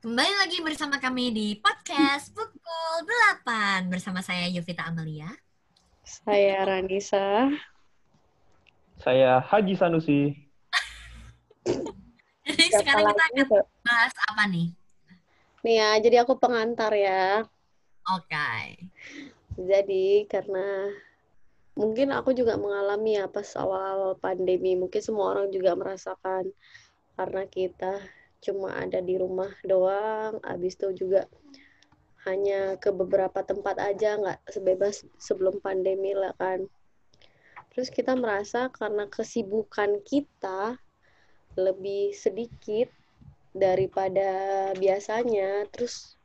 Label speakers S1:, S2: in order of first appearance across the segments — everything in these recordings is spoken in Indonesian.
S1: Kembali lagi bersama kami di podcast pukul 8 bersama saya Yovita Amelia.
S2: Saya Ranisa.
S3: Saya Haji Sanusi.
S1: Jadi
S2: Siapa
S1: sekarang kita akan
S2: tuh?
S1: bahas apa nih?
S2: Nih ya, jadi aku pengantar ya.
S1: Oke.
S2: Jadi karena mungkin aku juga mengalami ya pas awal-awal pandemi. Mungkin semua orang juga merasakan karena kita cuma ada di rumah doang. Habis itu juga hanya ke beberapa tempat aja, nggak sebebas sebelum pandemi lah kan. Terus kita merasa karena kesibukan kita lebih sedikit daripada biasanya. Terus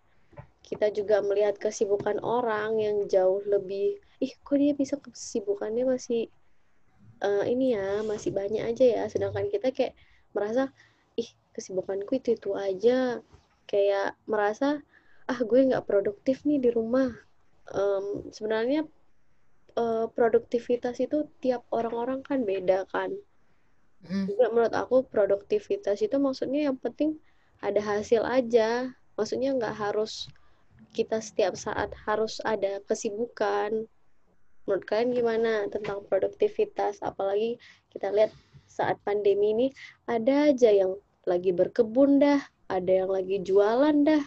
S2: kita juga melihat kesibukan orang yang jauh lebih, ih kok dia bisa kesibukannya masih eh, ini ya, masih banyak aja ya. Sedangkan kita kayak merasa, kesibukanku itu itu aja. Kayak merasa, ah gue nggak produktif nih di rumah. Em, sebenarnya eh, produktivitas itu tiap orang-orang kan beda kan
S1: Mm.
S2: juga menurut aku produktivitas itu maksudnya yang penting ada hasil aja maksudnya nggak harus kita setiap saat harus ada kesibukan menurut kalian gimana tentang produktivitas apalagi kita lihat saat pandemi ini ada aja yang lagi berkebun dah ada yang lagi jualan dah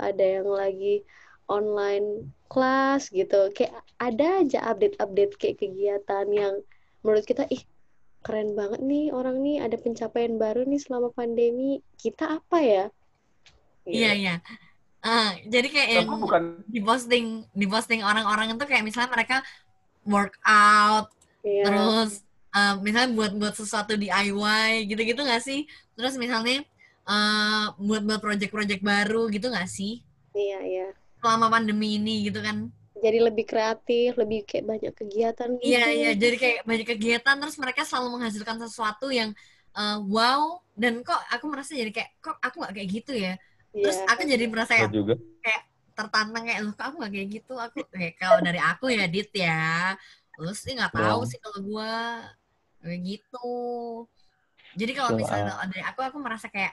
S2: ada yang lagi online kelas gitu kayak ada aja update-update kayak kegiatan yang menurut kita ih keren banget nih orang nih ada pencapaian baru nih selama pandemi kita apa ya
S1: Iya, iya. Ah, jadi kayak yang
S3: bukan
S1: di posting di posting orang-orang itu kayak misalnya mereka workout
S2: Iya.
S1: terus eh, misalnya buat buat sesuatu DIY gitu-gitu nggak sih? Terus misalnya eh, buat buat project-project baru gitu nggak sih?
S2: iya iya
S1: Selama pandemi ini gitu kan?
S2: jadi lebih kreatif lebih kayak banyak kegiatan gitu
S1: Iya iya, jadi kayak banyak kegiatan terus mereka selalu menghasilkan sesuatu yang eh, wow dan kok aku merasa jadi kayak kok aku nggak kayak gitu ya. Terus
S2: Iya.
S1: aku jadi merasa kayak
S3: juga.
S1: tertantang kayak loh kok aku nggak kayak gitu. Aku kayak kalau dari aku ya Dit ya. Terus sih nggak tahu
S3: Dong.
S1: sih kalau gua kayak gitu. Jadi kalau misalnya dari aku aku merasa kayak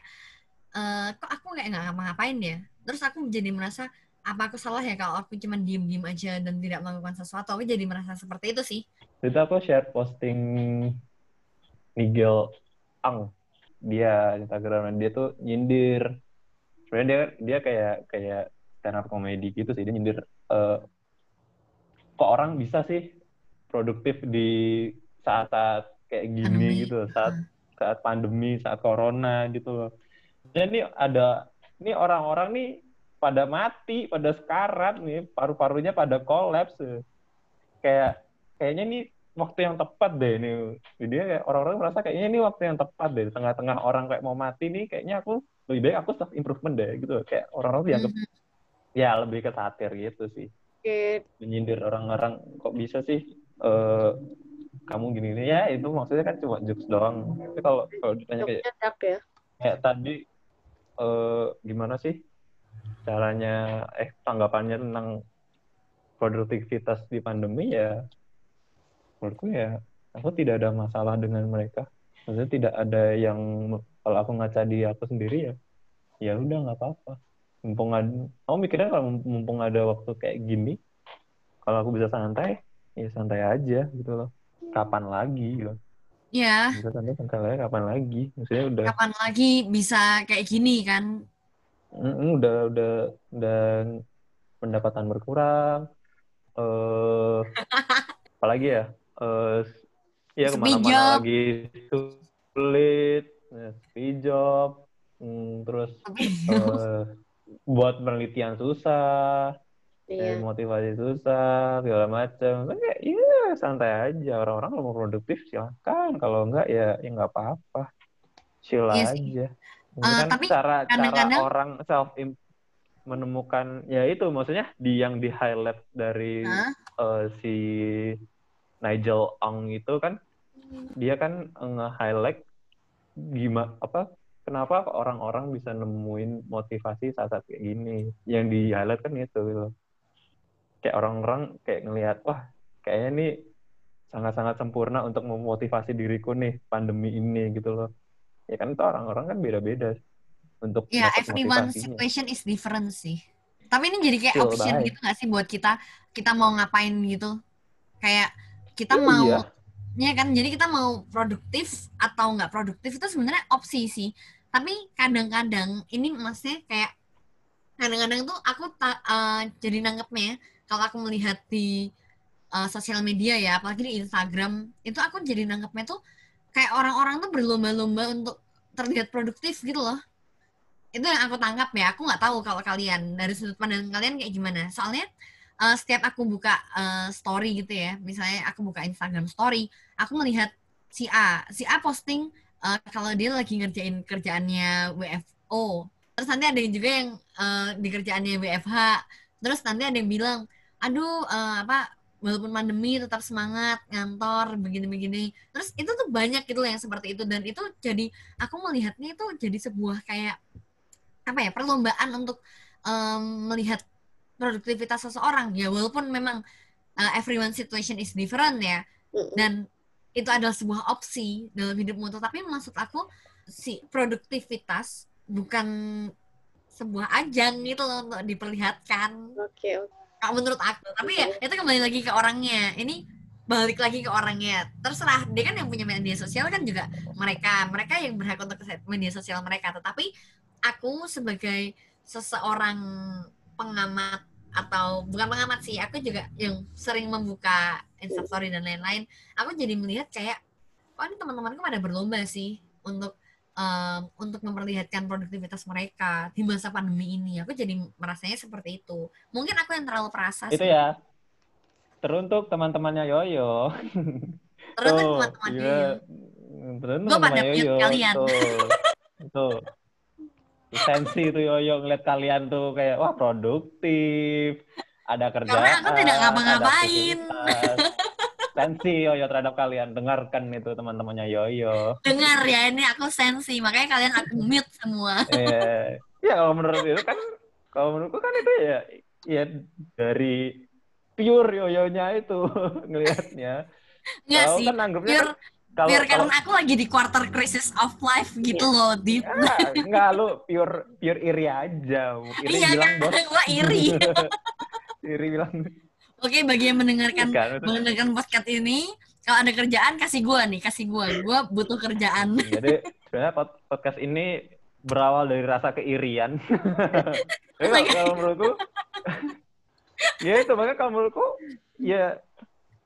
S1: eh kok aku kayak nggak ngapa-ngapain ya. Terus aku jadi merasa apa aku salah ya kalau aku cuma diem-diem aja dan tidak melakukan sesuatu. Aku jadi merasa seperti itu sih.
S3: Itu aku share posting Nigel Ang. Dia Instagram dia tuh nyindir. Sebenarnya dia dia kayak kayak stand up comedy gitu sih. Dia nyindir eh, kok orang bisa sih produktif di saat-saat kayak gini
S1: Pandemi.
S3: gitu, saat saat pandemi, saat corona gitu loh. Dan ini ada ini orang-orang nih pada mati, pada sekarat nih, paru-parunya pada kolaps. Kayak kayaknya ini waktu yang tepat deh ini. Jadi orang-orang merasa kayaknya ini waktu yang tepat deh. Tengah-tengah orang kayak mau mati nih, kayaknya aku lebih baik aku self improvement deh gitu. Kayak orang-orang dianggap
S1: Mhm.
S3: ya lebih ke satir gitu sih. Menyindir orang-orang kok bisa sih eh kamu gini gini. Ya itu maksudnya kan cuma jokes doang. Tapi kalau kalau ditanya kayak
S2: dark ya.
S3: kayak tadi eh gimana sih caranya eh tanggapannya tentang produktivitas di pandemi ya menurutku ya aku tidak ada masalah dengan mereka. Maksudnya tidak ada yang kalau aku ngaca di aku sendiri ya ya udah nggak apa-apa. Mumpung ada aku mikirnya kalau mumpung ada waktu kayak gini kalau aku bisa santai ya santai aja gitu loh kapan lagi gitu.
S1: Ya,
S3: bisa santai lagi kapan lagi? Maksudnya udah
S1: kapan lagi bisa kayak gini kan?
S3: Mm, udah udah udah pendapatan berkurang eh apalagi ya eh ya
S1: Sepi
S3: ke
S1: mana-mana
S3: lagi sulit ya, sepi job mm, terus eh, buat penelitian susah
S2: iya.
S3: Eh, motivasi susah segala macam kayak iya santai aja. Orang-orang kalau mau produktif silakan. Kalau enggak ya ya nggak apa-apa. Chill
S1: Iya
S3: aja.
S1: Eh,
S3: kan
S1: tapi
S3: cara cara
S1: kadang-kadang-
S3: orang self menemukan ya itu. Maksudnya di yang di highlight dari
S1: Hah?
S3: eh, si Nigel Ong itu kan dia kan nge-highlight gimana apa kenapa orang-orang bisa nemuin motivasi saat-saat kayak gini. Yang di highlight kan itu gitu. Kayak orang-orang kayak ngelihat wah kayaknya ini sangat-sangat sempurna untuk memotivasi diriku nih pandemi ini gitu loh ya kan itu orang-orang kan beda-beda untuk
S1: Ya,
S3: dapat
S1: everyone situation is different sih. Tapi ini jadi kayak
S3: Still
S1: option
S3: baik.
S1: gitu gak sih buat kita kita mau ngapain gitu? Kayak kita
S3: Iya.
S1: mau ya kan jadi kita mau produktif atau nggak produktif itu sebenarnya opsi sih. Tapi kadang-kadang ini maksudnya kayak kadang-kadang tuh aku ta- eh, jadi nanggepnya kalau aku melihat di eh, sosial media ya, apalagi di Instagram, itu aku jadi nanggepnya tuh kayak orang-orang tuh berlomba-lomba untuk terlihat produktif gitu loh. Itu yang aku tangkap ya aku nggak tahu kalau kalian dari sudut pandang kalian kayak gimana. Soalnya eh, setiap aku buka eh, story gitu ya misalnya aku buka Instagram story aku melihat si A si A posting eh, kalau dia lagi ngerjain kerjaannya WFO terus nanti ada yang juga yang eh, di kerjaannya WFH terus nanti ada yang bilang aduh eh, apa walaupun pandemi tetap semangat ngantor begini-begini. Terus itu tuh banyak gitu loh yang seperti itu. Dan itu jadi aku melihatnya itu jadi sebuah kayak apa ya perlombaan untuk em, melihat produktivitas seseorang. Ya walaupun memang uh, everyone situation is different ya. Dan itu adalah sebuah opsi dalam hidupmu tapi maksud aku si produktivitas bukan sebuah ajang gitu loh untuk diperlihatkan.
S2: Oke, oke.
S1: kalau menurut aku. Tapi ya itu kembali lagi ke orangnya. Ini balik lagi ke orangnya. Terserah dia kan yang punya media sosial kan juga mereka. Mereka yang berhak untuk media sosial mereka. Tetapi aku sebagai seseorang pengamat atau bukan pengamat sih aku juga yang sering membuka instastory dan lain-lain aku jadi melihat kayak oh ini teman-temanku pada berlomba sih untuk em, untuk memperlihatkan produktivitas mereka di masa pandemi ini aku jadi merasanya seperti itu mungkin aku yang terlalu perasa
S3: Itu
S1: sih
S3: ya. Teruntuk teman-temannya Yoyo.
S1: terus
S3: Tuh,
S1: teman-teman
S3: iya.
S1: Yoyo. Gua pada
S3: teman-temannya
S1: mute
S3: Yoyo.
S1: kalian.
S3: Tuh. Tuh. Sensi tuh Yoyo ngeliat kalian tuh kayak wah produktif. Ada kerjaan.
S1: aku tidak ngapa-ngapain.
S3: Sensi Yoyo terhadap kalian. Dengarkan itu teman-temannya Yoyo.
S1: dengar ya ini aku sensi makanya kalian aku mute semua
S3: Eh, ya kalau menurut itu kan kalau menurutku kan itu ya ya dari pure yoyonya itu ngelihatnya.
S1: Enggak
S3: Kalau
S1: sih
S3: kan
S1: pure
S3: kan kalau
S1: karena aku lagi di quarter crisis of life gitu loh di
S3: Ah, enggak lu pure pure iri aja. Iri
S1: iya
S3: bilang
S1: kan
S3: bos.
S1: gua iri
S3: iri bilang
S1: oke bagi yang mendengarkan
S3: kan itu.
S1: mendengarkan podcast ini kalau ada kerjaan kasih gua nih kasih gua gua butuh kerjaan
S3: Jadi sebenarnya pod- podcast ini berawal dari rasa keirian. Tapi kalau, kalau menurutku ya itu makanya kalau menurutku ya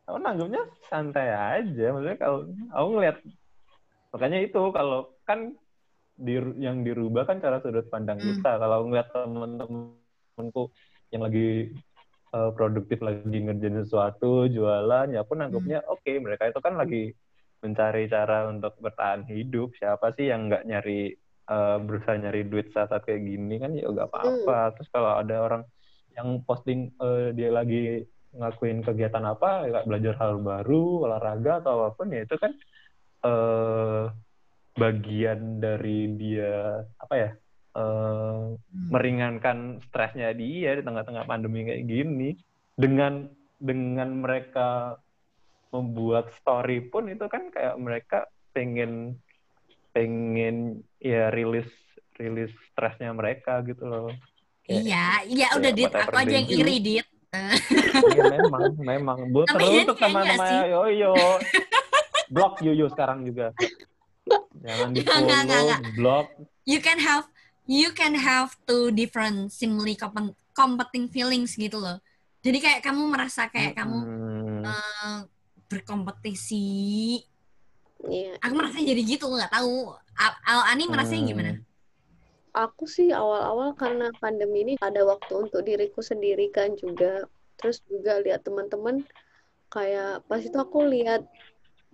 S3: aku nanggapnya santai aja. Maksudnya kalau aku ngeliat makanya itu kalau kan di, yang dirubah kan cara sudut pandang
S1: Hmm.
S3: kita. Kalau ngeliat temen-temenku yang lagi eh, produktif lagi ngerjain sesuatu, jualan, ya pun anggapnya oke mereka itu kan lagi mencari cara untuk bertahan hidup. Siapa sih yang nggak nyari eh, berusaha nyari duit saat saat kayak gini kan ya nggak apa-apa. Terus kalau ada orang yang posting eh, dia lagi ngakuin kegiatan apa, kayak belajar hal baru, olahraga atau apa pun ya itu kan eh bagian dari dia apa ya? Eh meringankan stresnya dia di tengah-tengah pandemi kayak gini. Dengan dengan mereka membuat story pun itu kan kayak mereka pengen pengen ya rilis rilis stresnya mereka gitu loh. Kayak-
S1: iya iya
S3: ya,
S1: udah dit. Aku aja yang iri dit.
S3: Iya memang memang. Bu terus untuk teman-teman
S1: sih.
S3: Yoyo blok Yoyo sekarang juga. Jangan di
S1: enggak.
S3: blok
S1: you can have you can have two different seemingly compe- competing feelings gitu loh jadi kayak kamu merasa kayak kamu
S3: Hmm.
S1: eh, berkompetisi
S2: Iya.
S1: aku merasa jadi gitu nggak tahu Al, Ani merasanya
S3: Hmm.
S1: gimana
S2: Aku sih awal-awal karena pandemi ini ada waktu untuk diriku sendiri kan juga. Terus juga lihat teman-teman kayak pas itu aku lihat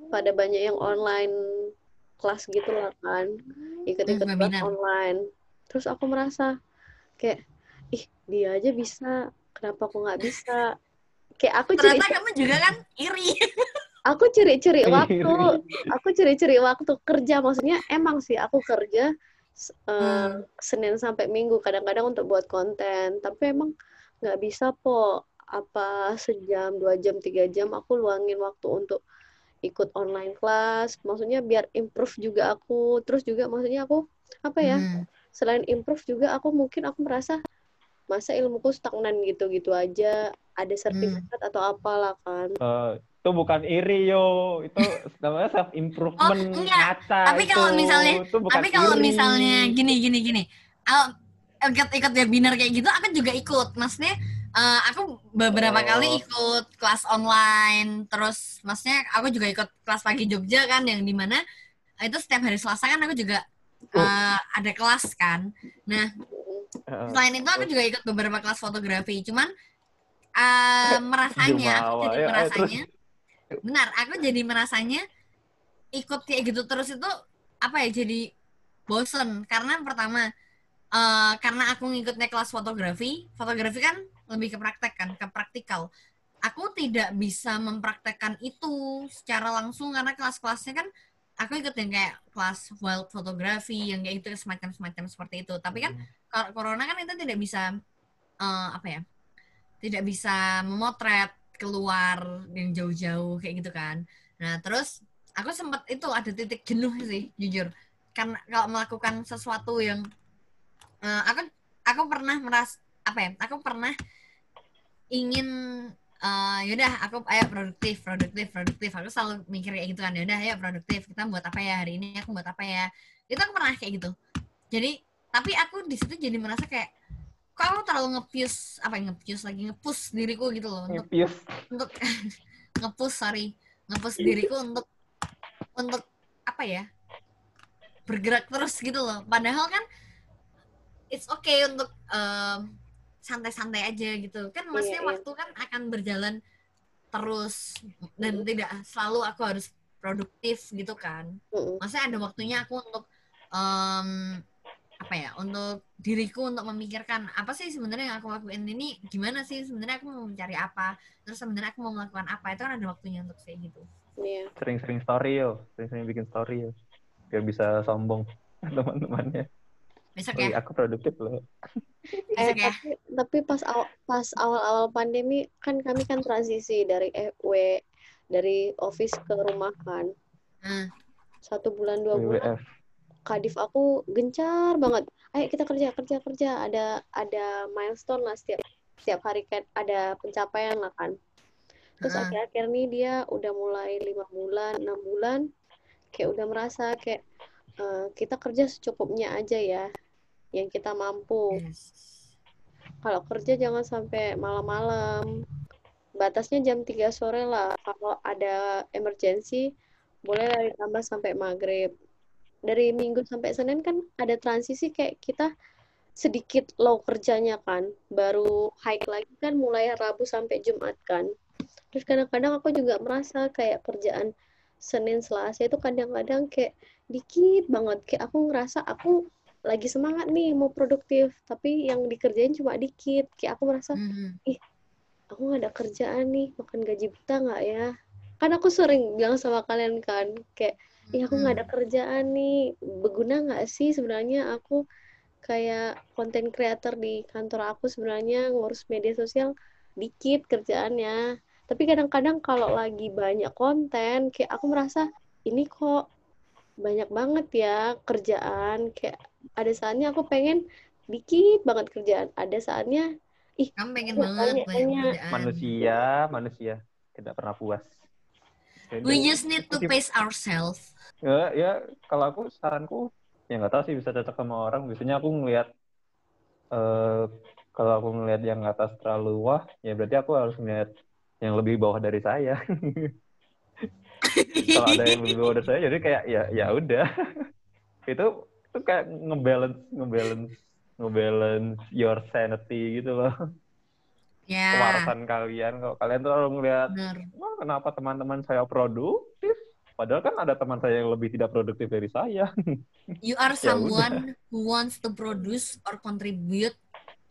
S2: pada banyak yang online kelas gitu lah kan. Ikut-ikut kelas
S1: webinar.
S2: online. Terus aku merasa kayak ih dia aja bisa, kenapa aku nggak bisa? Kayak aku ciri
S1: ternyata kamu juga kan iri
S2: aku ciri-ciri
S3: Iri.
S2: waktu aku ciri-ciri waktu kerja maksudnya emang sih aku kerja s- eh,
S1: Hmm.
S2: Senin sampai Minggu kadang-kadang untuk buat konten tapi emang nggak bisa po apa sejam dua jam tiga jam aku luangin waktu untuk ikut online class maksudnya biar improve juga aku terus juga maksudnya aku apa ya
S1: Hmm.
S2: Selain improve juga aku mungkin aku merasa masa ilmuku stagnan gitu-gitu aja ada sertifikat atau apalah kan
S3: Eh, itu bukan iri yo itu namanya self improvement
S1: Oh, enggak.
S3: ngaca
S1: Tapi
S3: itu.
S1: kalau misalnya-
S3: itu bukan
S1: Tapi kalau
S3: iri.
S1: misalnya gini gini gini, Al- ikut ikut webinar kayak gitu, aku juga ikut. Maksudnya eh, aku beberapa
S3: Oh.
S1: kali ikut kelas online, terus maksudnya aku juga ikut kelas pagi Jogja kan, yang di mana itu setiap hari Selasa kan aku juga eh, ada kelas kan. Nah selain itu aku juga ikut beberapa kelas fotografi, cuman eh, merasanya, aku jadi
S3: ya,
S1: merasanya, benar, aku jadi merasanya ikut kayak gitu terus itu apa ya jadi bosen. Karena pertama eh, karena aku ngikutnya kelas fotografi, fotografi kan lebih ke praktek kan, ke praktikal. Aku tidak bisa mempraktekkan itu secara langsung karena kelas-kelasnya kan aku ikut yang kayak kelas wild photography yang kayak itu semacam-semacam seperti itu. Tapi kan kor- corona kan itu tidak bisa eh, apa ya? Tidak bisa memotret keluar yang jauh-jauh kayak gitu kan. Nah, terus aku sempat itu ada titik jenuh sih, jujur. Karena kalau melakukan sesuatu yang eh, aku aku pernah meras apa ya? Aku pernah ingin eh yaudah aku ayo produktif produktif produktif. Aku selalu mikir kayak gitu kan yaudah ayo produktif kita buat apa ya hari ini aku buat apa ya? Itu aku pernah kayak gitu. Jadi tapi aku di situ jadi merasa kayak kok aku terlalu ngepius apa ya ngepius lagi ngepus diriku gitu loh untuk
S3: Ngepius.
S1: untuk ngepus sorry ngepus diriku untuk untuk apa ya bergerak terus gitu loh. Padahal kan it's okay untuk em, santai-santai aja gitu kan maksudnya
S2: iya.
S1: waktu kan akan berjalan terus dan tidak selalu aku harus produktif gitu kan
S2: Mm-mm.
S1: maksudnya ada waktunya aku untuk em, apa ya untuk diriku untuk memikirkan apa sih sebenarnya yang aku lakuin ini gimana sih sebenarnya aku mau mencari apa terus sebenarnya aku mau melakukan apa itu kan ada waktunya untuk kayak gitu
S2: Iya.
S3: Sering-sering story yo. Sering-sering bikin story yo. Biar bisa sombong teman-temannya.
S1: besok
S3: Oh,
S1: ya
S3: iya, aku produktif loh.
S2: Eh,
S1: ya
S2: tapi, tapi pas awal, pas awal-awal pandemi kan kami kan transisi dari FW dari office ke rumah kan.
S1: Hmm.
S2: Satu bulan dua bulan
S3: WWF.
S2: kadif aku gencar banget. Ayo kita kerja kerja kerja. Ada ada milestone lah setiap setiap hari kan ada pencapaian lah kan. Terus
S1: Heeh.
S2: akhir-akhir nih dia udah mulai lima bulan enam bulan kayak udah merasa kayak eh, kita kerja secukupnya aja ya yang kita mampu.
S1: Yes.
S2: Kalau kerja jangan sampai malam-malam. Batasnya jam 3 sore lah. Kalau ada emergency, boleh lah ditambah sampai maghrib. Dari Minggu sampai Senin kan ada transisi kayak kita sedikit low kerjanya kan. Baru high lagi kan mulai Rabu sampai Jumat kan. Terus kadang-kadang aku juga merasa kayak kerjaan Senin Selasa itu kadang-kadang kayak dikit banget. Kayak aku ngerasa aku lagi semangat nih mau produktif. Tapi yang dikerjain cuma dikit. Kayak aku merasa
S1: Mhm.
S2: aku nggak ada kerjaan nih makan gaji buta nggak ya? Kan aku sering bilang sama kalian kan kayak ih aku nggak ada kerjaan nih. Berguna nggak sih sebenarnya aku kayak konten creator di kantor aku sebenarnya ngurus media sosial dikit kerjaannya. Tapi kadang-kadang kalau lagi banyak konten kayak aku merasa ini kok banyak banget ya kerjaan. Kayak ada saatnya aku pengen dikit banget kerjaan ada saatnya
S1: kamu pengen banget
S2: banyak-
S1: banyak
S2: banyak.
S1: kerjaan.
S3: Manusia, manusia tidak pernah puas. Jadi,
S1: we just need to pace ourselves
S3: ya, ya kalau aku saranku ya nggak tahu sih bisa cocok sama orang. Biasanya aku ngelihat eh kalau aku ngelihat yang atas terlalu wah, ya berarti aku harus ngelihat yang lebih bawah dari saya. kalau ada yang lebih bawah dari saya, jadi kayak ya ya udah. itu itu kayak ngebalance ngebalance ngebalance your sanity gitu loh.
S1: ya
S3: Kewarasan kalian kalau kalian tuh kalau ngelihat
S1: benar
S3: Wah, kenapa teman-teman saya produktif? Padahal kan ada teman saya yang lebih tidak produktif dari saya.
S1: you are
S3: Ya
S1: someone who wants to produce or contribute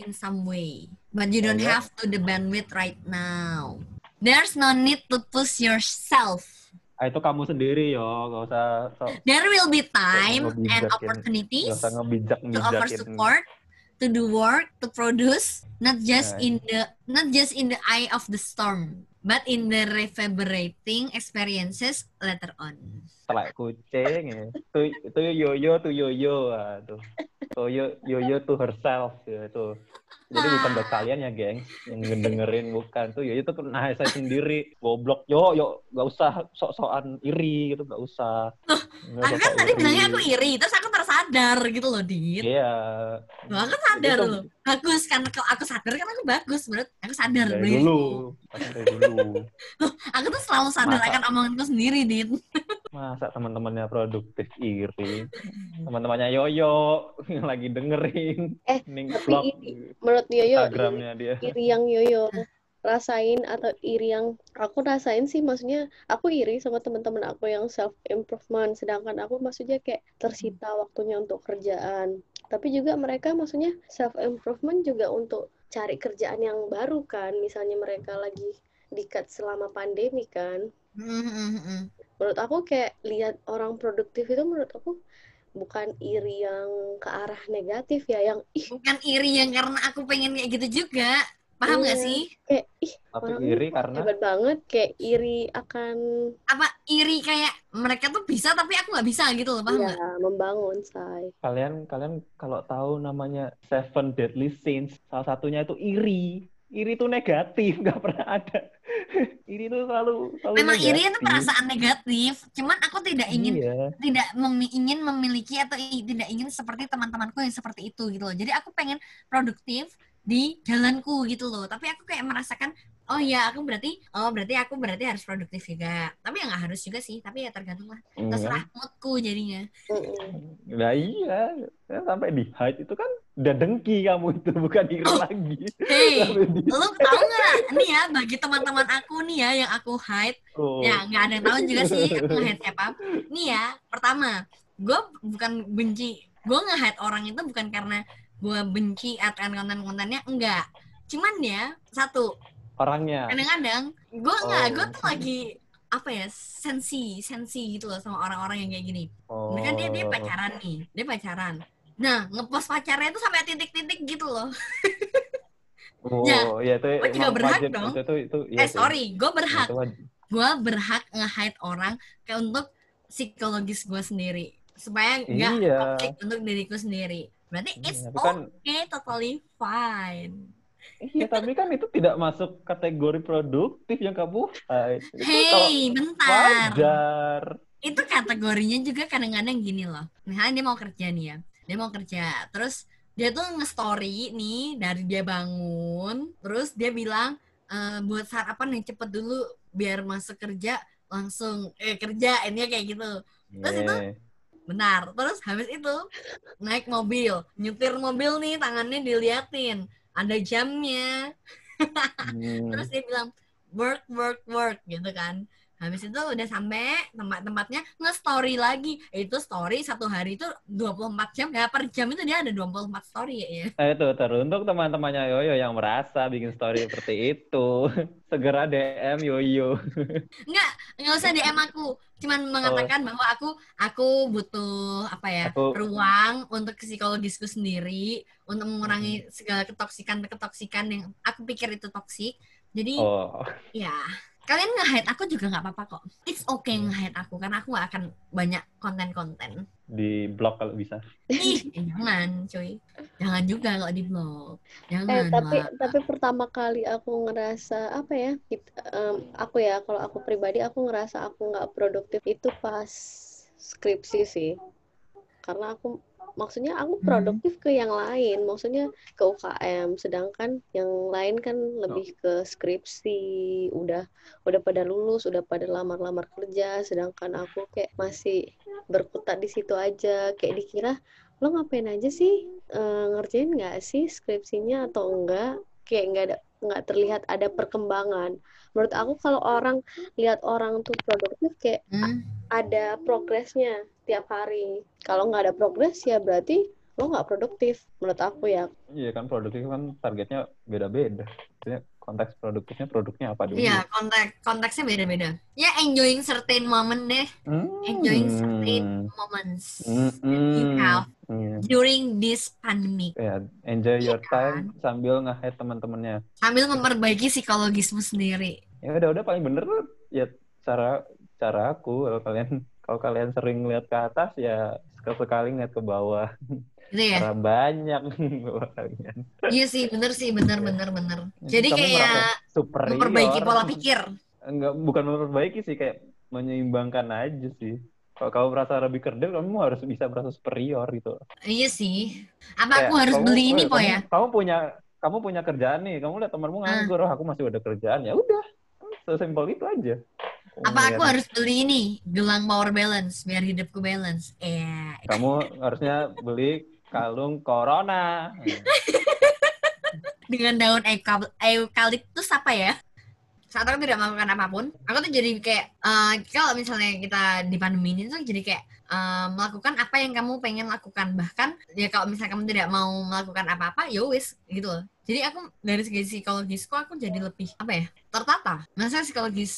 S1: in some way but you don't
S3: Ya.
S1: have to the bandwidth right now there's no need to push yourself
S3: itu kamu sendiri yo, gak usah so,
S1: there will be time and
S3: gak
S1: opportunities
S3: usah ngebijak
S1: to offer support to do work to produce not just
S3: Nah.
S1: in the not just in the eye of the storm but in the reverberating experiences later on.
S3: Telek kucing ya. Tuh itu yoyo tuh yoyo ah, tuh. Tuh yo- yoyo to herself ya itu. Jadi bukan buat kalian ya, geng, yang dengerin bukan tuh yoyo tuh nah saya sendiri goblok yo yo gak usah sok-sokan iri gitu gak usah.
S1: Aku kan tadi bilangnya aku iri, terus aku tersadar gitu loh, Dit.
S3: Iya.
S1: Loh, aku sadar loh. Bagus kan kalau aku sadar kan aku bagus, menurut aku sadar.
S3: Dari dulu, dari dulu.
S1: Aku tuh selalu sadar
S3: Masa?
S1: akan omonganku sendiri, Dit.
S3: Masa teman-temannya produktif iri. Teman-temannya Yoyo yang lagi dengerin.
S2: Eh,
S3: Ning
S2: tapi
S3: vlog
S2: ini- menurut Yoyo
S3: Instagramnya dia.
S2: iri yang Yoyo rasain atau iri yang aku rasain sih maksudnya aku iri sama teman-teman aku yang self improvement sedangkan aku maksudnya kayak tersita waktunya untuk kerjaan tapi juga mereka maksudnya self improvement juga untuk cari kerjaan yang baru kan misalnya mereka lagi dikat selama pandemi kan
S1: Mm, mm, mm.
S2: menurut aku kayak lihat orang produktif itu menurut aku bukan iri yang ke arah negatif ya yang ih
S1: Bukan iri yang karena aku pengen kayak gitu juga. Paham nggak
S2: Iya.
S1: sih?
S2: kayak ih
S3: Tapi
S2: orang
S3: iri karena
S2: hebat banget kayak iri akan
S1: Apa iri kayak mereka tuh bisa tapi aku nggak bisa gitu loh, paham
S2: ya
S1: nggak?
S2: membangun say
S3: kalian kalian kalau tahu namanya Seven Deadly Sins, salah satunya itu iri. Iri itu negatif, nggak pernah ada. iri itu selalu selalu
S1: Memang iri itu
S3: negatif.
S1: perasaan negatif, cuman aku tidak ingin
S3: Iya.
S1: tidak memi- ingin memiliki atau tidak ingin seperti teman-temanku yang seperti itu gitu loh. Jadi aku pengen produktif di jalanku gitu loh. Tapi aku kayak merasakan oh ya aku berarti oh berarti aku berarti harus produktif juga. Tapi ya nggak harus juga sih. Tapi ya tergantung lah.
S3: Iya.
S1: Terserah moodku jadinya.
S3: Nah iya, Ya, sampai di hide itu kan udah dengki kamu itu bukan iri
S1: Oh.
S3: lagi.
S1: Hey,
S3: di-
S1: lu tahu nggak? Nih ya bagi teman-teman aku nih ya yang aku hide
S3: Oh.
S1: Ya, nggak ada yang tahu juga sih aku nge-hide siapa. Nih ya, pertama, gue bukan benci. Gue nge-hide orang itu bukan karena gue benci akan konten-kontennya, enggak. Cuman ya, satu,
S3: Orangnya.
S1: kadang-kadang gue nggak,
S3: Oh.
S1: gue tuh lagi apa ya sensi sensi gitu loh sama orang-orang yang kayak gini.
S3: Oh.
S1: Mereka dia dia pacaran nih, dia pacaran. Nah, ngepost pacarnya itu sampai titik-titik gitu loh.
S3: Oh,
S1: Ya,
S3: iya itu
S1: gua juga berhak
S3: wajib.
S1: dong.
S3: Itu, itu, itu, iya
S1: eh sorry, gue berhak. Gue berhak nge-hide orang kayak untuk psikologis gue sendiri supaya nggak
S3: Iya.
S1: untuk diriku sendiri berarti
S3: Iya,
S1: it's
S3: tapi kan-
S1: okay totally fine
S3: Iya, tapi kan itu tidak masuk kategori produktif yang kamu kalau
S1: hey bentar.
S3: wajar.
S1: itu kategorinya juga kadang-kadang gini loh. Misalnya dia mau kerja nih ya. Dia mau kerja. Terus dia tuh nge-story nih dari dia bangun. Terus dia bilang e, buat sarapan yang cepet dulu biar masuk kerja langsung. Eh kerja ini kayak gitu. Terus itu
S3: Iya.
S1: Benar. Terus habis itu naik mobil, nyetir mobil nih tangannya diliatin, ada jamnya.
S3: Hmm.
S1: Terus dia bilang work work work gitu kan. Habis itu udah sampai tempat-tempatnya nge-story lagi. Itu story satu hari itu 24 jam ya per jam itu dia ada 24 story ya. ya.
S3: Eh, itu teruntuk teman-temannya Yoyo yang merasa bikin story seperti itu. Segera DM Yoyo.
S1: Enggak, enggak usah DM aku. Cuman mengatakan bahwa aku aku butuh apa ya?
S3: Aku-
S1: ruang untuk psikologisku sendiri untuk mengurangi segala ketoksikan-ketoksikan yang aku pikir itu toksik. Jadi
S3: Oh,
S1: ya kalian nge-hide aku juga nggak apa-apa kok. It's okay nge-hide aku karena aku nggak akan banyak konten-konten.
S3: di blog kalau bisa.
S1: Ih, eh, jangan, cuy. Jangan juga kalau di blog. Jangan
S2: Eh, tapi
S1: lah.
S2: tapi pertama kali aku ngerasa apa ya? kit- em, aku ya kalau aku pribadi aku ngerasa aku nggak produktif itu pas skripsi sih. Karena aku maksudnya aku
S1: Hmm.
S2: produktif ke yang lain, maksudnya ke UKM, sedangkan yang lain kan lebih ke skripsi, udah udah pada lulus, udah pada lamar-lamar kerja, sedangkan aku kayak masih berkutat di situ aja, kayak dikira lo ngapain aja sih? Eh, ngerjain nggak sih skripsinya atau enggak? Kayak nggak ada nggak terlihat ada perkembangan. Menurut aku kalau orang lihat orang tuh produktif kayak
S1: Hmm.
S2: Ada progresnya tiap hari kalau nggak ada progres ya berarti lo nggak produktif menurut aku ya
S3: Iya kan produktif kan targetnya beda-beda. Maksudnya konteks produktifnya produknya apa dulu?
S1: Iya, konteks konteksnya beda-beda. Ya enjoying certain moment deh,
S3: Hmm.
S1: enjoying certain moments
S3: Hmm,
S1: you
S3: hmm.
S1: have
S3: Iya.
S1: during this pandemic.
S3: Ya, enjoy your
S1: Iya
S3: time sambil nge-hide teman-temannya.
S1: sambil memperbaiki psikologismu sendiri.
S3: ya udah udah paling bener ya cara cara aku kalau kalian kalau kalian sering lihat ke atas ya sekali lihat ke bawah.
S1: Gitu ya?
S3: Karena banyak kalian.
S1: Iya sih bener sih bener bener bener. Jadi
S3: Kamu
S1: kayak
S3: superior.
S1: memperbaiki pola pikir.
S3: Enggak bukan memperbaiki sih kayak menyeimbangkan aja sih. Kalau kamu merasa lebih kerdil kamu harus bisa merasa superior gitu.
S1: Iya sih. Apa
S3: Kayak
S1: aku harus
S3: kamu-
S1: beli ini po ya?
S3: kamu punya kamu punya kerjaan nih. Kamu lihat temanmu
S1: Ah.
S3: nganggur oh aku masih ada kerjaan. Ya udah sesimpel itu aja
S1: apa aku
S3: Ngeliat-
S1: harus beli ini? Gelang power balance biar hidupku balance. Eh
S3: kamu harusnya beli kalung corona.
S1: Dengan daun eukal- eukaliptus apa ya? Saat aku tidak melakukan apa pun aku tuh jadi kayak eh, kalau misalnya kita di pandemi ini tuh jadi kayak eh, melakukan apa yang kamu pengen lakukan. Bahkan ya kalau misalnya kamu tidak mau melakukan apa-apa ya wis gitu loh. Jadi aku dari segi psikologisku aku jadi lebih apa ya tertata. Maksudnya psikologis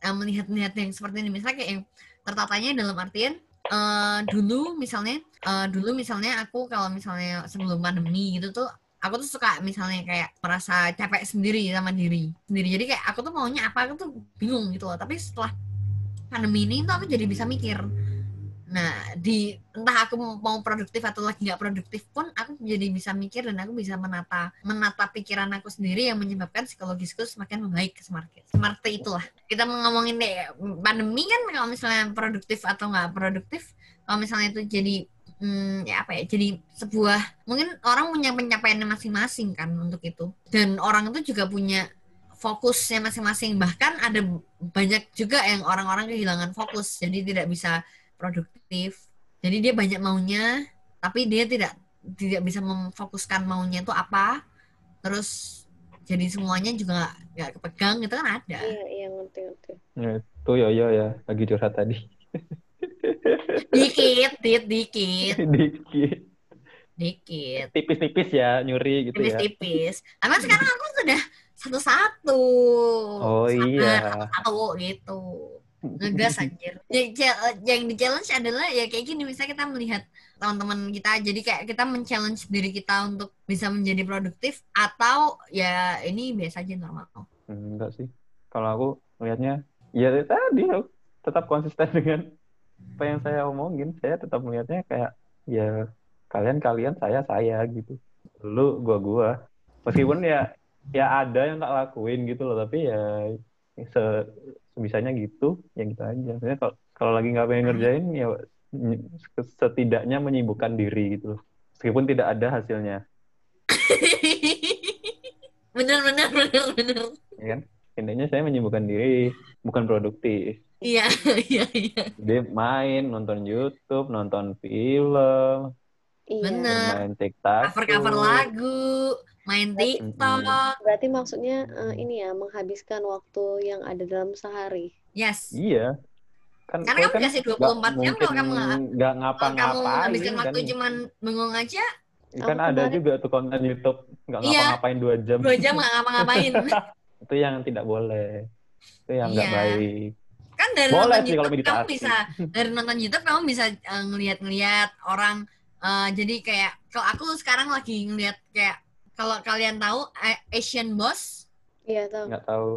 S1: eh, melihat-lihat yang seperti ini. Misalnya kayak yang tertatanya dalam artian eh, dulu misalnya eh, dulu misalnya aku kalau misalnya sebelum pandemi gitu tuh aku tuh suka misalnya kayak merasa capek sendiri sama diri sendiri. Jadi kayak aku tuh maunya apa aku tuh bingung gitu loh. Tapi setelah pandemi ini tuh aku jadi bisa mikir nah di entah aku mau produktif atau lagi nggak produktif pun aku jadi bisa mikir dan aku bisa menata menata pikiran aku sendiri yang menyebabkan psikologisku semakin membaik semakin seperti itulah. Kita ngomongin deh pandemi kan kalau misalnya produktif atau nggak produktif kalau misalnya itu jadi hmm, ya apa ya jadi sebuah mungkin orang punya pencapaiannya masing-masing kan untuk itu. Dan orang itu juga punya fokusnya masing-masing. Bahkan ada banyak juga yang orang-orang kehilangan fokus jadi tidak bisa produktif jadi dia banyak maunya tapi dia tidak tidak bisa memfokuskan maunya itu apa terus jadi semuanya juga nggak- nggak kepegang itu kan ada
S2: Iya, iya ngerti ngerti.
S3: Ya, itu yo yo ya lagi curhat tadi
S1: dikit dikit dikit
S3: dikit
S1: dikit
S3: tipis-tipis ya nyuri gitu ya
S1: tipis-tipis. Tapi sekarang aku sudah satu-satu.
S3: Oh, iya.
S1: Satu gitu. Ngegas anjir. Yang, yang di challenge adalah ya kayak gini misalnya kita melihat teman-teman kita jadi kayak kita men-challenge diri kita untuk bisa menjadi produktif atau ya ini biasa aja normal.
S3: enggak sih. Kalau aku melihatnya ya tadi tetap konsisten dengan apa yang saya omongin. Saya tetap melihatnya kayak ya kalian kalian saya saya gitu. Lu gua gua. Meskipun ya ya ada yang tak lakuin gitu loh tapi ya se sebisanya gitu ya gitu aja kalau kalau lagi nggak pengen ngerjain ya ny- setidaknya menyibukkan diri gitu loh meskipun tidak ada hasilnya
S1: bener bener bener bener.
S3: ya kan intinya saya menyibukkan diri bukan produktif
S1: Iya iya iya.
S3: dia main nonton YouTube nonton film
S2: Iya.
S1: Bener.
S3: main TikTok
S1: Cover cover lagu, main TikTok.
S2: Berarti maksudnya eh, ini ya menghabiskan waktu yang ada dalam sehari.
S1: Yes.
S3: iya kan
S1: Karena
S3: kalau
S1: kamu dikasih 24 jam kalau kamu nggak
S3: nggak
S1: Kalau kamu
S3: ngapa-ngapain
S1: habiskan waktu
S3: kan
S1: cuman bengong aja,
S3: kan
S2: Aku
S3: ada
S2: kemarin-
S3: juga tuh konten YouTube nggak
S1: Iya.
S3: ngapa-ngapain dua jam
S1: dua jam nggak ngapa-ngapain.
S3: itu yang tidak boleh itu yang nggak
S1: Iya.
S3: baik
S1: kan dari
S3: Boleh
S1: nonton
S3: sih kalau
S1: YouTube kamu
S3: meditasi.
S1: bisa dari nonton YouTube kamu bisa eh, ngeliat-ngeliat orang. eh, jadi kayak kalau aku sekarang lagi ngeliat kayak kalau kalian tahu eh, Asian Boss.
S2: Iya tahu.
S3: nggak tahu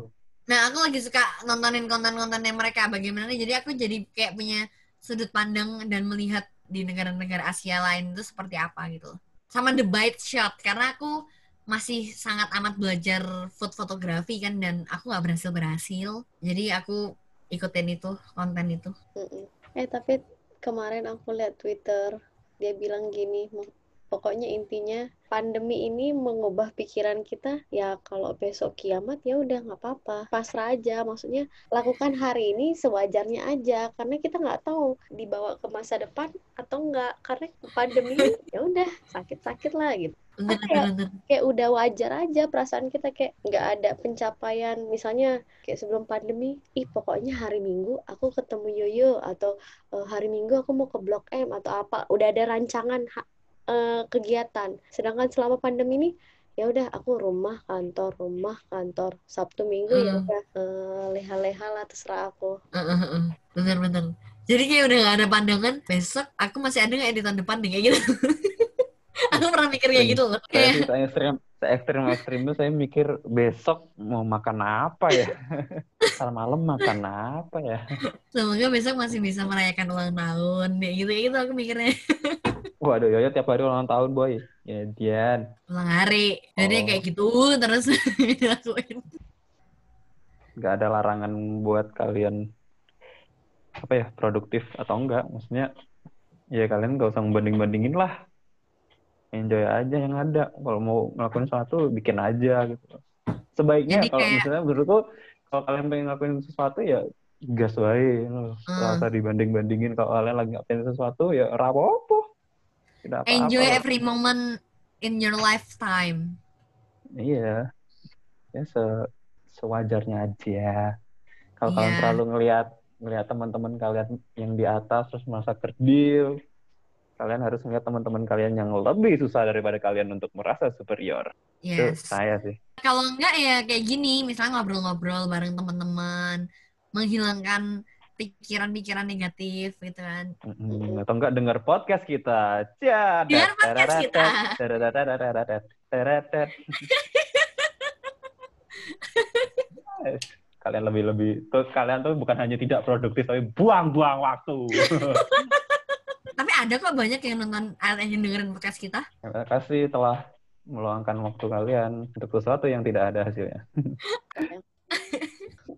S1: Nah aku lagi suka nontonin konten-kontennya mereka bagaimana. Jadi aku jadi kayak punya sudut pandang dan melihat di negara-negara Asia lain itu seperti apa gitu. Sama The Bite Shot karena aku masih sangat amat belajar food fotografi kan dan aku nggak berhasil berhasil. Jadi aku ikutin itu konten itu.
S2: Mm-mm. Eh tapi kemarin aku lihat Twitter dia bilang gini, "Mo- pokoknya intinya pandemi ini mengubah pikiran kita. Ya kalau besok kiamat ya udah nggak apa-apa, pasrah aja. Maksudnya lakukan hari ini sewajarnya aja, karena kita nggak tahu dibawa ke masa depan atau enggak. Karena pandemi ya udah sakit-sakit lah gitu.
S1: Bener,
S2: ya?
S1: bener,
S2: kayak udah wajar aja perasaan kita kayak nggak ada pencapaian misalnya kayak sebelum pandemi ih pokoknya hari minggu aku ketemu Yoyo atau eh, hari minggu aku mau ke Blok M atau apa udah ada rancangan eh, kegiatan sedangkan selama pandemi ini ya udah aku rumah kantor rumah kantor Sabtu Minggu ya
S1: Hmm.
S2: udah eh, leha-leha lah terserah aku.
S1: Bener, bener. Jadi kayak udah gak ada pandangan. Besok aku masih ada nggak di tahun depan nih kayak gitu. aku pernah mikir kayak gitu loh.
S3: saya
S1: Kayak
S3: sih saya ekstrim ekstrim itu saya mikir besok mau makan apa ya Ntar malam makan apa ya
S1: Semoga besok masih bisa merayakan ulang tahun. Ya gitu gitu aku mikirnya.
S3: waduh Yoyo tiap hari ulang tahun boy ya Dian
S1: Ulang hari. Jadi
S3: Oh.
S1: kayak gitu terus dilakuin.
S3: nggak ada larangan buat kalian apa ya produktif atau enggak maksudnya ya kalian nggak usah membanding bandingin lah enjoy aja yang ada kalau mau ngelakuin sesuatu bikin aja gitu sebaiknya
S1: Jadi
S3: kalau
S1: kayak-
S3: misalnya menurutku kalau kalian pengen ngelakuin sesuatu ya gas wae. Nggak
S1: Hmm.
S3: usah dibanding bandingin kalau kalian lagi ngapain sesuatu ya rapopo tidak apa-apa
S1: Enjoy every moment in your lifetime.
S3: Iya. Ya se sewajarnya aja. Kalau kalian
S1: Iya.
S3: terlalu ngelihat ngelihat teman-teman kalian yang di atas terus merasa kerdil, kalian harus ngelihat teman-teman kalian yang lebih susah daripada kalian untuk merasa superior. Itu
S1: Yes.
S3: saya sih.
S1: Kalau enggak ya kayak gini, misalnya ngobrol-ngobrol bareng teman-teman, menghilangkan pikiran-pikiran negatif gitu kan.
S3: Mm, Atau enggak dengar podcast kita. Cia,
S1: Dengar podcast kita.
S3: Eh, Kalian lebih-lebih tuh kalian tuh bukan hanya tidak produktif tapi buang-buang waktu.
S1: Tapi ada kok banyak yang nonton yang dengerin podcast kita.
S3: Terima kasih telah meluangkan waktu kalian untuk sesuatu yang tidak ada hasilnya.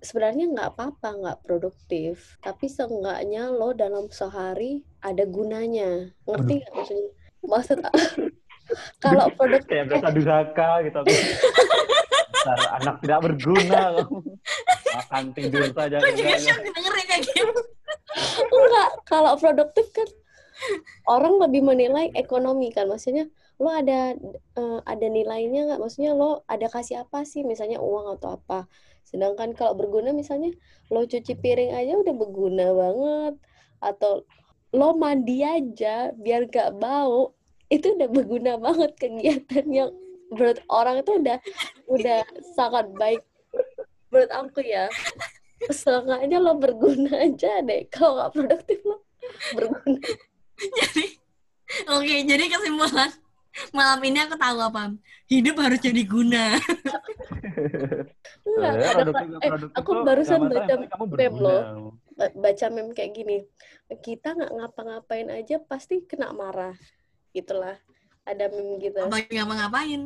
S2: sebenarnya nggak apa-apa nggak produktif tapi seenggaknya lo dalam sehari ada gunanya ngerti nggak maksudnya maksud kalau produktif
S3: Kayak berasa durhaka gitu. Dasar anak tidak berguna. Makan tidur saja.
S1: Gue juga
S3: kerjanya.
S1: shock dengernya kayak gitu.
S2: enggak kalau produktif kan orang lebih menilai ekonomi kan maksudnya lo ada eh, ada nilainya nggak maksudnya lo ada kasih apa sih misalnya uang atau apa sedangkan kalau berguna misalnya lo cuci piring aja udah berguna banget. Atau lo mandi aja biar gak bau itu udah berguna banget kegiatan yang menurut orang itu udah udah sangat baik. Menurut aku ya seenggaknya lo berguna aja deh. Kalau nggak produktif lo berguna.
S1: Jadi, oke, jadi kesimpulan malam ini aku tahu apa. Hidup harus jadi guna.
S2: Enggak, ada eh,
S3: produktif
S2: aku barusan
S3: nggak
S2: baca meme loh. ba- baca meme kayak gini kita nggak ngapa-ngapain aja pasti kena marah gitulah ada meme gitu
S1: Apa yang ngapain?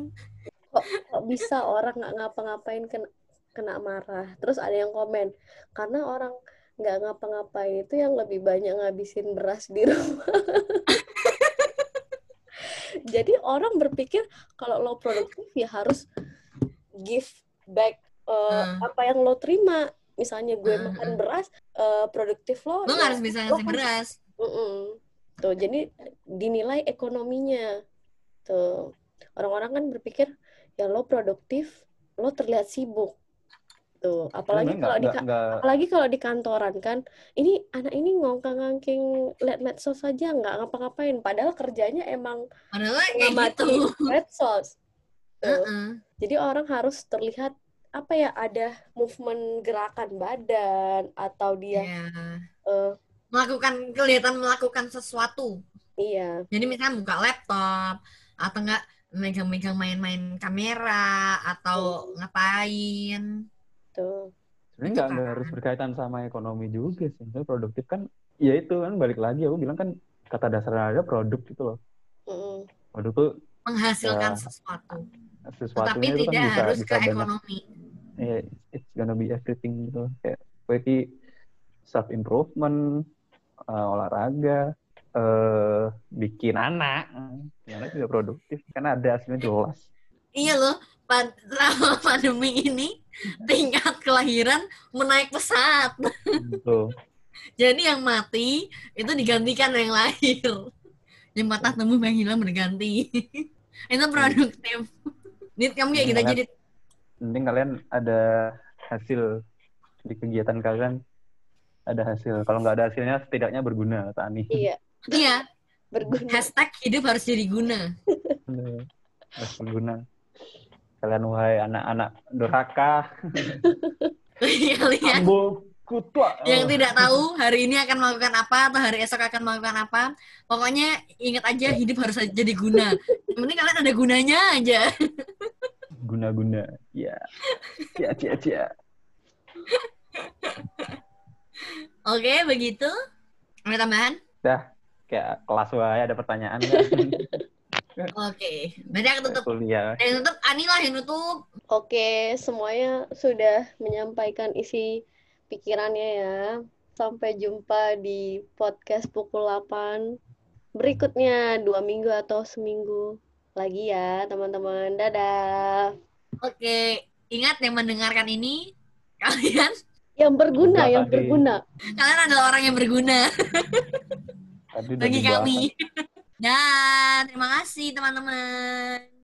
S2: kok bisa orang nggak ngapa-ngapain kena kena marah terus ada yang komen karena orang nggak ngapa-ngapain itu yang lebih banyak ngabisin beras di rumah jadi orang berpikir kalau lo produktif ya harus give back uh,
S1: Hmm.
S2: apa yang lo terima misalnya gue
S1: Hmm,
S2: makan
S1: hmm.
S2: beras uh, produktif lo
S1: Lo
S2: ya
S1: harus bisa ngasih
S2: kan-
S1: beras.
S2: Mm-mm. Tuh, jadi dinilai ekonominya. Tuh. Orang-orang kan berpikir ya lo produktif, lo terlihat sibuk. Tuh, apalagi kalau di
S3: nggak-
S2: ka-
S3: nggak-
S2: apalagi kalau di kantoran kan, ini anak ini ngongkang-ngangking liat medsos saja nggak ngapa-ngapain padahal kerjanya emang
S1: Padahal
S2: mengamati
S1: gitu.
S2: medsos. Tuh.
S1: Heeh.
S2: Jadi orang harus terlihat apa ya ada movement gerakan badan atau dia
S1: Iya.
S2: eh,
S1: Melakukan kelihatan melakukan sesuatu.
S2: iya
S1: Jadi misalnya buka laptop atau enggak megang-megang main-main kamera atau ngapain.
S2: Tuh.
S3: Sebenarnya nggak
S1: kan.
S3: harus berkaitan sama ekonomi juga sih. Misalnya produktif kan, ya itu kan balik lagi aku bilang kan kata dasarnya ada produk gitu loh.
S2: Mm-mm.
S3: Produk tuh
S1: Menghasilkan
S3: Ya.
S1: sesuatu.
S3: itu kan
S1: tidak
S3: bisa
S1: harus
S3: bisa
S1: ke
S3: banyak.
S1: ekonomi.
S3: Ya, it's gonna be everything gitu. Kayak berarti self improvement, olahraga, eh bikin anak, yang anak juga produktif. Kan ada hasilnya jelas.
S1: Iya loh, selama pandemi ini tingkat kelahiran menaik pesat.
S3: Gitu.
S1: Jadi yang mati itu digantikan yang lahir. Yang patah tumbuh yang hilang berganti. itu produktif. Nit kamu kayak gitu
S3: Iya,
S1: jadi
S3: Penting kalian ada hasil di kegiatan kalian ada hasil. Kalau nggak ada hasilnya setidaknya berguna, kata Ani.
S2: Iya,
S1: iya.
S2: berguna.
S1: Hashtag hidup harus jadi guna.
S3: Harus berguna. Kalian wahai anak-anak durhaka,
S1: Kalian
S3: ambo kutua.
S1: yang tidak tahu hari ini akan melakukan apa atau hari esok akan melakukan apa. Pokoknya ingat aja hidup harus jadi guna. Yang penting kalian ada gunanya aja.
S3: guna-guna. Ya. Cia, cia, cia.
S1: Oke, begitu. Ada tambahan?
S3: Dah, kayak kelas wae ada pertanyaan?
S1: Oke. Berarti aku tutup.
S3: Kuliah.
S1: Yang tutup Ani lah yang tutup.
S2: Oke, semuanya sudah menyampaikan isi pikirannya ya. Sampai jumpa di podcast pukul 8 berikutnya dua minggu atau seminggu lagi ya teman-teman. Dadah.
S1: Oke. Ingat yang mendengarkan ini kalian
S2: Yang berguna,
S3: Udah
S2: yang
S3: tadi.
S2: berguna.
S1: kalian adalah orang yang berguna
S3: Tadi
S1: bagi kami. Dan terima kasih teman-teman.